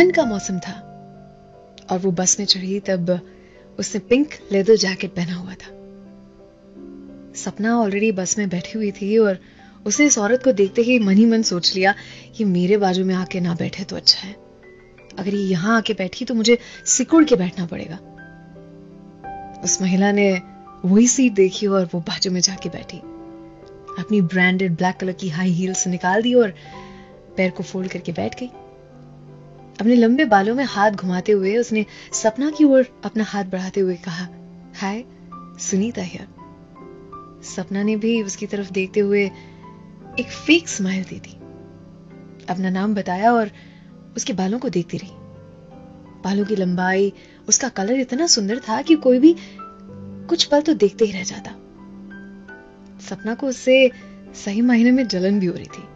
ठंड का मौसम था। और वो बस में चढ़ी तब उसने पिंक लेदर जैकेट पहना हुआ था। सपना ऑलरेडी बस में बैठी हुई थी और उसने इस औरत को देखते ही मन ही मन सोच लिया कि मेरे बाजू में आके ना बैठे तो अच्छा है। अगर ये यहाँ आके बैठी तो मुझे सिकुड़ के बैठना पड़ेगा। उस महिला ने वही सीट देखी और वो बाजू में जाके बैठी। अपनी ब्रांडेड ब्लैक कलर की हाई हील्स निकाल दी और पैर को फोल्ड करके बैठ गई। अपने लंबे बालों में हाथ घुमाते हुए उसने सपना की ओर अपना हाथ बढ़ाते हुए कहा, हाय, सुनीता हियर सपना ने भी उसकी तरफ़ देखते हुए एक फेक स्माइल दे दी अपना नाम बताया और उसके बालों को देखती रही। बालों की लंबाई, उसका कलर इतना सुंदर था कि कोई भी कुछ पल तो देखते ही रह जाता। सपना को उससे सही मायने में जलन भी हो रही थी।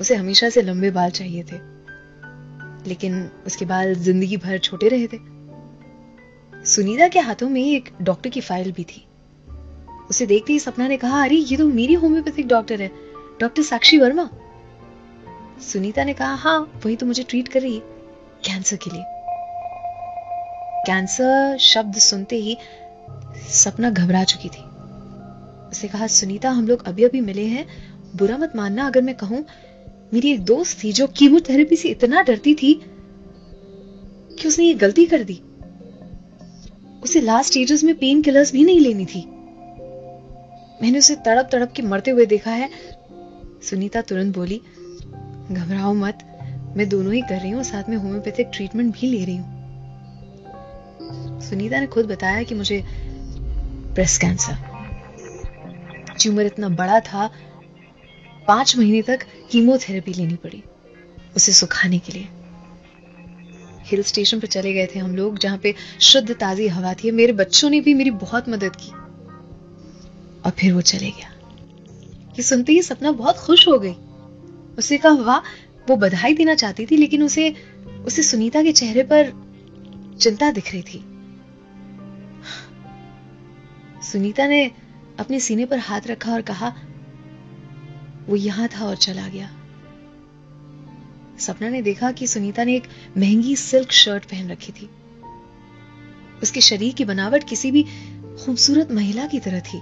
उसे हमेशा से लंबे बाल चाहिए थे। लेकिन उसके बाल ज़िंदगी भर छोटे रहे थे। सुनीता के हाथों में एक डॉक्टर की फ़ाइल भी थी। उसे देखते ही सपना ने कहा, अरे, ये तो मेरी होम्योपैथिक डॉक्टर है, डॉक्टर साक्षी वर्मा। सुनीता ने कहा हाँ वही तो मुझे ट्रीट कर रही है, कैंसर के लिए। कैंसर शब्द सुनते ही सपना घबरा चुकी थी। उसे कहा, सुनीता, हम लोग अभी अभी मिले हैं, बुरा मत मानना, अगर मैं कहूँ मेरी एक दोस्त थी जो कीमोथेरेपी से इतना डरती थी कि उसने ये गलती कर दी। उसे लास्ट स्टेजेस में पेन किलर्स भी नहीं लेनी थी। मैंने उसे तड़प तड़प के मरते हुए देखा है। सुनीता तुरंत बोली, घबराओ मत, मैं दोनों ही कर रही हूँ साथ में होम्योपैथिक ट्रीटमेंट भी ले रही हूँ। सुनीता ने खुद बताया कि मुझे ब्रेस्ट कैंसर ट्यूमर इतना बड़ा था, पाँच महीने तक कीमोथेरेपी लेनी पड़ी उसे सुखाने के लिए। हिल स्टेशन पर चले गए थे हम लोग, जहाँ पे शुद्ध ताजी हवा थी। मेरे बच्चों ने भी मेरी बहुत मदद की। और फिर वो चले गया। ये सुनते ही सपना बहुत खुश हो गई। उसे कहा, वाह, वो बधाई देना चाहती थी, लेकिन उसे उसे सुनीता के चेहरे पर चिंता दिख रही थी। सुनीता ने अपने सीने पर हाथ रखा और कहा वो यहाँ था और चला गया। सपना ने देखा कि सुनीता ने एक महँगी सिल्क शर्ट पहन रखी थी। उसके शरीर की बनावट किसी भी खूबसूरत महिला की तरह थी।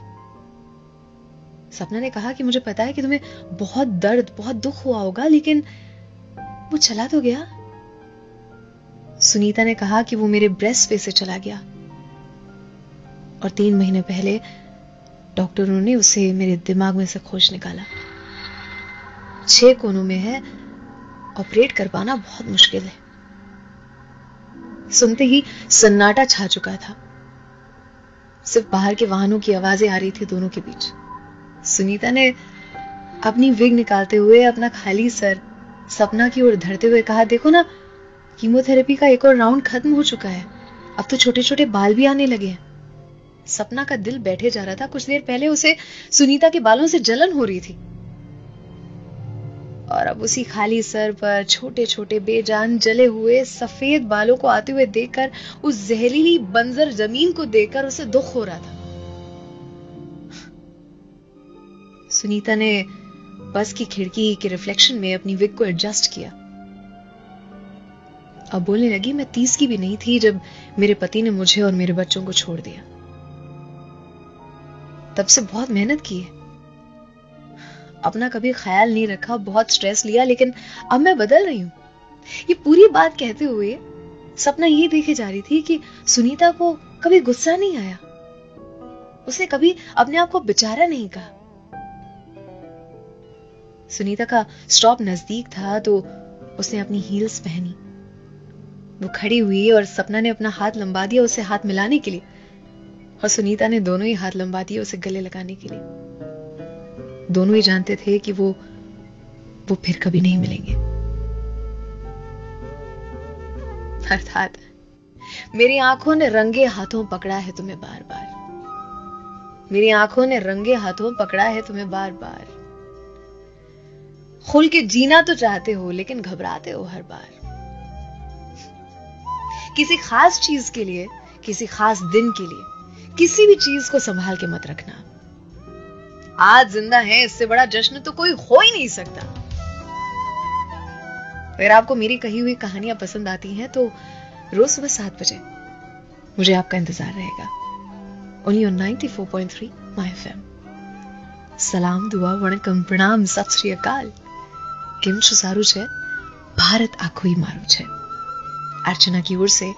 सपना ने कहा कि मुझे पता है कि तुम्हें बहुत दर्द, बहुत दुख हुआ होगा, लेकिन वो चला तो गया। सुनीता ने कहा कि वो मेरे ब्रेस्ट पे से चला गया। और तीन महीने पहले डॉक्टरों ने उसे मेरे दिमाग में से खोज निकाला। छह कोनों में है ऑपरेट कर पाना बहुत मुश्किल है। सुनते ही सन्नाटा छा चुका था। सिर्फ़ बाहर के वाहनों की आवाज़ें आ रही थी दोनों के बीच। सुनीता ने अपनी विग निकालते हुए अपना खाली सर सपना की ओर धरते हुए कहा, देखो ना कीमोथेरेपी का एक और राउंड खत्म हो चुका है। अब तो छोटे छोटे बाल भी आने लगे हैं। सपना का दिल बैठे जा रहा था। कुछ देर पहले उसे सुनीता के बालों से जलन हो रही थी। और अब उसी खाली सर पर छोटे छोटे बेजान जले हुए सफ़ेद बालों को आते हुए देखकर, उस जहरीली बंजर ज़मीन को देखकर उसे दुख हो रहा था। सुनीता ने बस की खिड़की के रिफ्लेक्शन में अपनी विग को एडजस्ट किया। अब बोलने लगी, मैं तीस की भी नहीं थी जब मेरे पति ने मुझे और मेरे बच्चों को छोड़ दिया। तब से बहुत मेहनत की है। अपना कभी ख्याल नहीं रखा, बहुत स्ट्रेस लिया, लेकिन अब मैं बदल रही हूँ। ये पूरी बात कहते हुए सपना ये देखे जा रही थी कि सुनीता को कभी गुस्सा नहीं आया। उसने कभी अपने आप को बेचारा नहीं कहा। सुनीता का स्टॉप नज़दीक था तो उसने अपनी हील्स पहनी। वो खड़ी हुई और सपना ने अपना हाथ लंबा दिया उसे हाथ मिलाने के लिए और सुनीता ने दोनों ही हाथ लंबा दिए उसे गले लगाने के लिए। दोनों ही जानते थे कि वो वो फिर कभी नहीं मिलेंगे। अर्थात, मेरी आँखों ने रंगे हाथों पकड़ा है तुम्हें बार बार मेरी आँखों ने रंगे हाथों पकड़ा है तुम्हें बार बार खुल के जीना तो चाहते हो, लेकिन घबराते हो हर बार। किसी खास चीज़ के लिए, किसी खास दिन के लिए, किसी भी चीज़ को संभाल के मत रखना। आज जिंदा है इससे बड़ा जश्न तो कोई हो ही नहीं सकता अगर आपको मेरी कही हुई कहानियां पसंद आती हैं तो रोज सुबह सात बजे मुझे आपका इंतजार रहेगा ओनली ऑन 94.3 माय एफएम સલામ દુઆ વણકમ પ્રણામ સત શ્રી અકાલ કેમ છો સારું છે ભારત આખું મારું છે अर्चना की ओर से